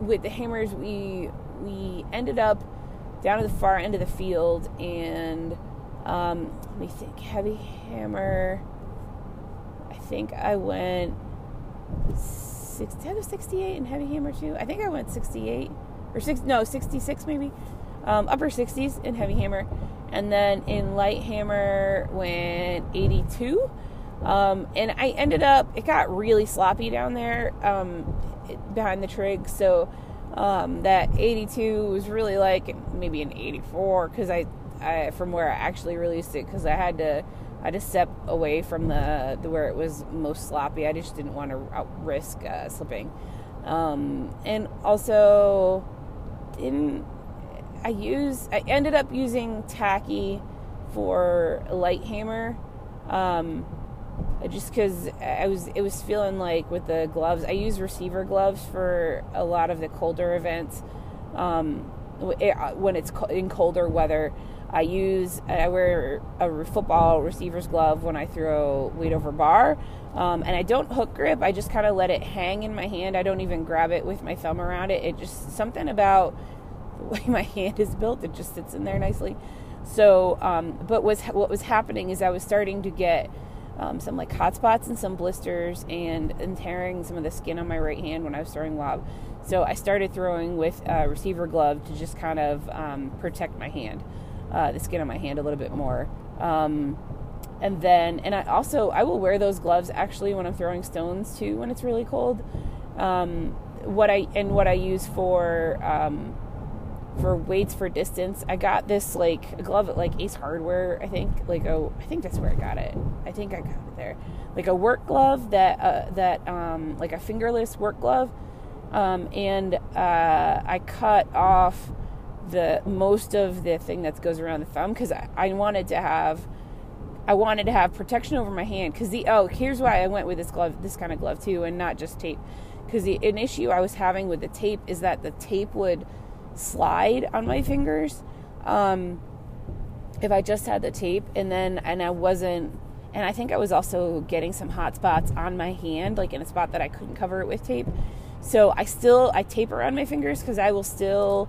with the hammers. We we ended up down at the far end of the field and um, let me think heavy hammer think i went 60 I was 68 in heavy hammer too. I think i went 68 or six no 66 maybe. Um, upper 60s in heavy hammer. And then in light hammer went 82 um, and i ended up it got really sloppy down there um, behind the trig. So um, that 82 was really like maybe an 84 because I, I, from where I actually released it because I had to I just stepped away from the, the where it was most sloppy. I just didn't want to risk uh, slipping, um, and also didn't I use I ended up using tacky for light hammer. Um, just because I was it was feeling like with the gloves I use receiver gloves for a lot of the colder events um, it, uh, when it's in colder weather I use I wear a football receiver's glove when I throw weight over bar um, and I don't hook grip. I just kind of let it hang in my hand. I don't even grab it with my thumb around it. It just something about the *laughs* way my hand is built it just sits in there nicely. So um, but was what was happening is I was starting to get um, some like hot spots and some blisters and, and tearing some of the skin on my right hand when I was throwing lob. So I started throwing with a receiver glove to just kind of um, protect my hand, uh, the skin on my hand a little bit more. Um, and then, and I also I will wear those gloves actually when I'm throwing stones too when it's really cold. Um, what I and what I use for um, for weights for distance. I got this like a glove at like Ace Hardware, I think. Like oh, I think that's where I got it. I think I got it there. Like a work glove that uh, that um, like a fingerless work glove, um, and uh, I cut off the most of the thing that goes around the thumb because I, I wanted to have. I wanted to have protection over my hand because the oh here's why I went with this glove this kind of glove too and not just tape because the an issue I was having with the tape is that the tape would slide on my fingers. Um, if I just had the tape and then and I wasn't and I think I was also getting some hot spots on my hand, like in a spot that I couldn't cover it with tape. So I still I tape around my fingers because I will still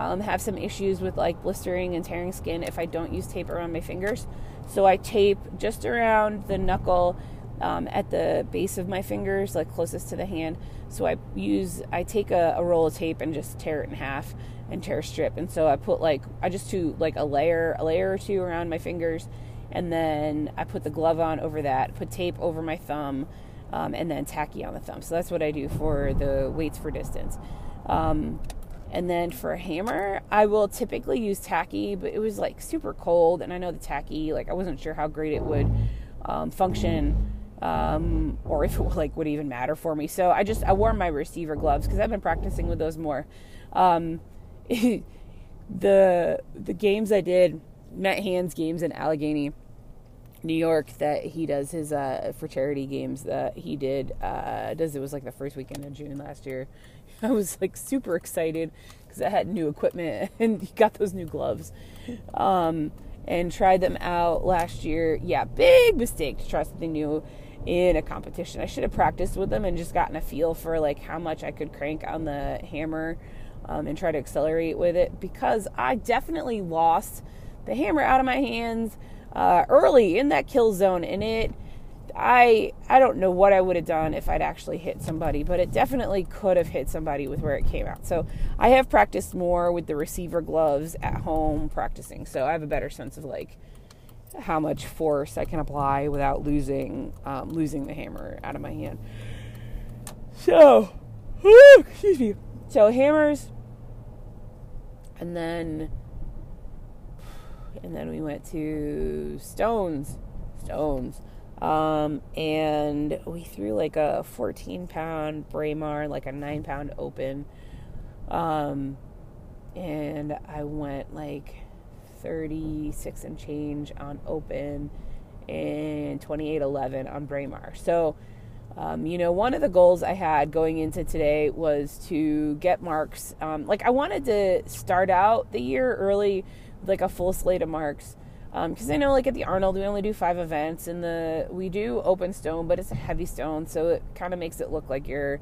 um, have some issues with like blistering and tearing skin if I don't use tape around my fingers. So I tape just around the knuckle um, at the base of my fingers, like closest to the hand. So I use, I take a, a, roll of tape and just tear it in half and tear a strip. And so I put like, I just do like a layer, a layer or two around my fingers. And then I put the glove on over that, put tape over my thumb, um, and then tacky on the thumb. So that's what I do for the weights for distance. Um, and then for a hammer, I will typically use tacky, but it was like super cold. And I know the tacky, like I wasn't sure how great it would um, function um, or if it like would even matter for me. So I just I wore my receiver gloves because I've been practicing with those more. Um, *laughs* the the games I did, Matt Hands games in Allegany, New York that he does his uh, for charity games that he did uh, does it was like the first weekend of June last year. *laughs* I was like super excited because I had new equipment *laughs* and got those new gloves. Um, and tried them out last year. Yeah, big mistake to try something new in a competition. I should have practiced with them and just gotten a feel for like how much I could crank on the hammer um, and try to accelerate with it because I definitely lost the hammer out of my hands uh, early in that kill zone and it I I don't know what I would have done if I'd actually hit somebody, but it definitely could have hit somebody with where it came out. So I have practiced more with the receiver gloves at home practicing, so I have a better sense of like how much force I can apply without losing um, losing the hammer out of my hand. So, excuse me. So hammers, and then and then we went to stones, stones. Um, and we threw like a 14 pound Braemar, like a 9 pound open. Um, and I went like 36 and change on open and 28.11 on Braemar. So, um, you know, one of the goals I had going into today was to get marks. Um, like, I wanted to start out the year early, like a full slate of marks because um, I know like at the Arnold we only do five events and the we do open stone but it's a heavy stone so it kind of makes it look like your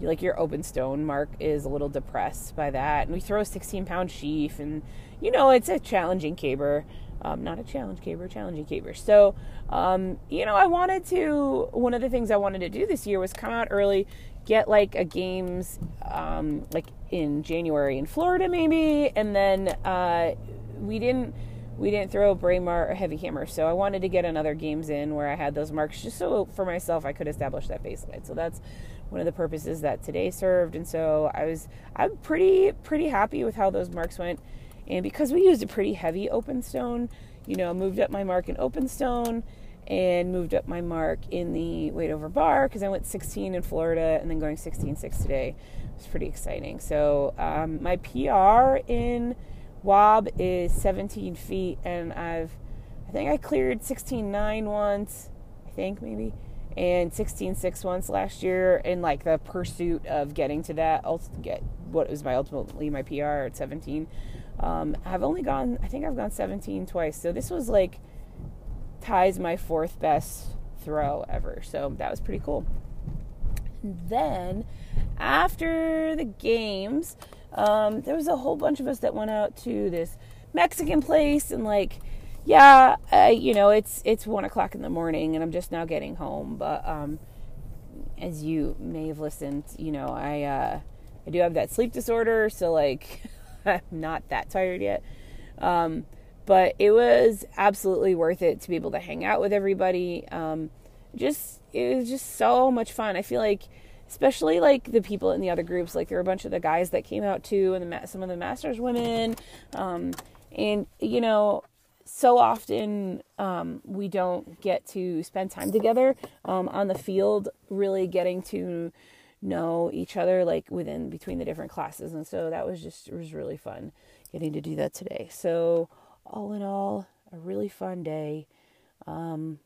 like your open stone mark is a little depressed by that. And we throw a 16 pound sheaf and you know it's a challenging caber. Um, not a challenge caber challenging caber. So um, you know I wanted to one of the things I wanted to do this year was come out early get like a games um, like in January in Florida maybe and then uh, we didn't we didn't throw a Braemar or heavy hammer. So I wanted to get another games in where I had those marks just so for myself I could establish that baseline. So that's one of the purposes that today served. And so I was I'm pretty pretty happy with how those marks went. And because we used a pretty heavy open stone, you know, moved up my mark in open stone and moved up my mark in the weight over bar because I went 16 in Florida and then going 16.6 today. It was pretty exciting. So um, my PR in Wob is 17 feet, and I've, I think I cleared 16.9 once, I think maybe, and 16.6 once last year in like the pursuit of getting to that, get what was my ultimately my PR at 17. Um, I've only gone, I think I've gone 17 twice, so this was like ties my fourth best throw ever, so that was pretty cool. And then after the games, um, there was a whole bunch of us that went out to this Mexican place and like yeah you know it's it's one o'clock in the morning and I'm just now getting home but um, as you may have listened you know I uh, I do have that sleep disorder so like *laughs* I'm not that tired yet. Um, but it was absolutely worth it to be able to hang out with everybody. Um, just it was just so much fun. I feel like especially like the people in the other groups. Like there were a bunch of the guys that came out too, and the some of the masters women. Um, and you know, so often um, we don't get to spend time together um, on the field, really getting to know each other like within between the different classes. And so that was just it was really fun getting to do that today. So all in all, a really fun day. Um,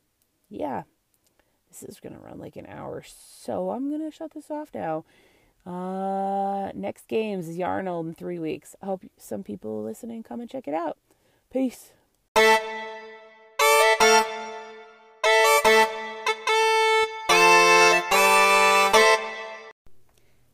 yeah, this is going to run like an hour, so I'm going to shut this off now. Uh, next games is Yarnold in three weeks. I hope some people listening come and check it out. Peace.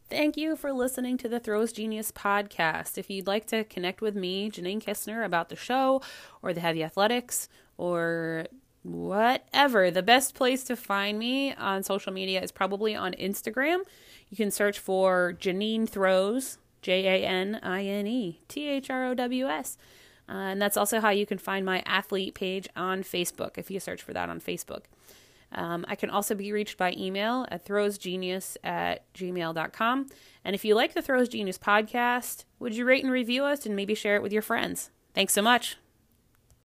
Thank you for listening to the Throws Genius podcast. If you'd like to connect with me, Janine Kistner, about the show or the heavy athletics or whatever. The best place to find me on social media is probably on Instagram. You can search for Janine Throws, J A N I N E T H R O W S. Uh, and that's also how you can find my athlete page on Facebook if you search for that on Facebook. Um, I can also be reached by email at throwsgenius at gmail.com. And if you like the Throws Genius podcast, would you rate and review us and maybe share it with your friends? Thanks so much.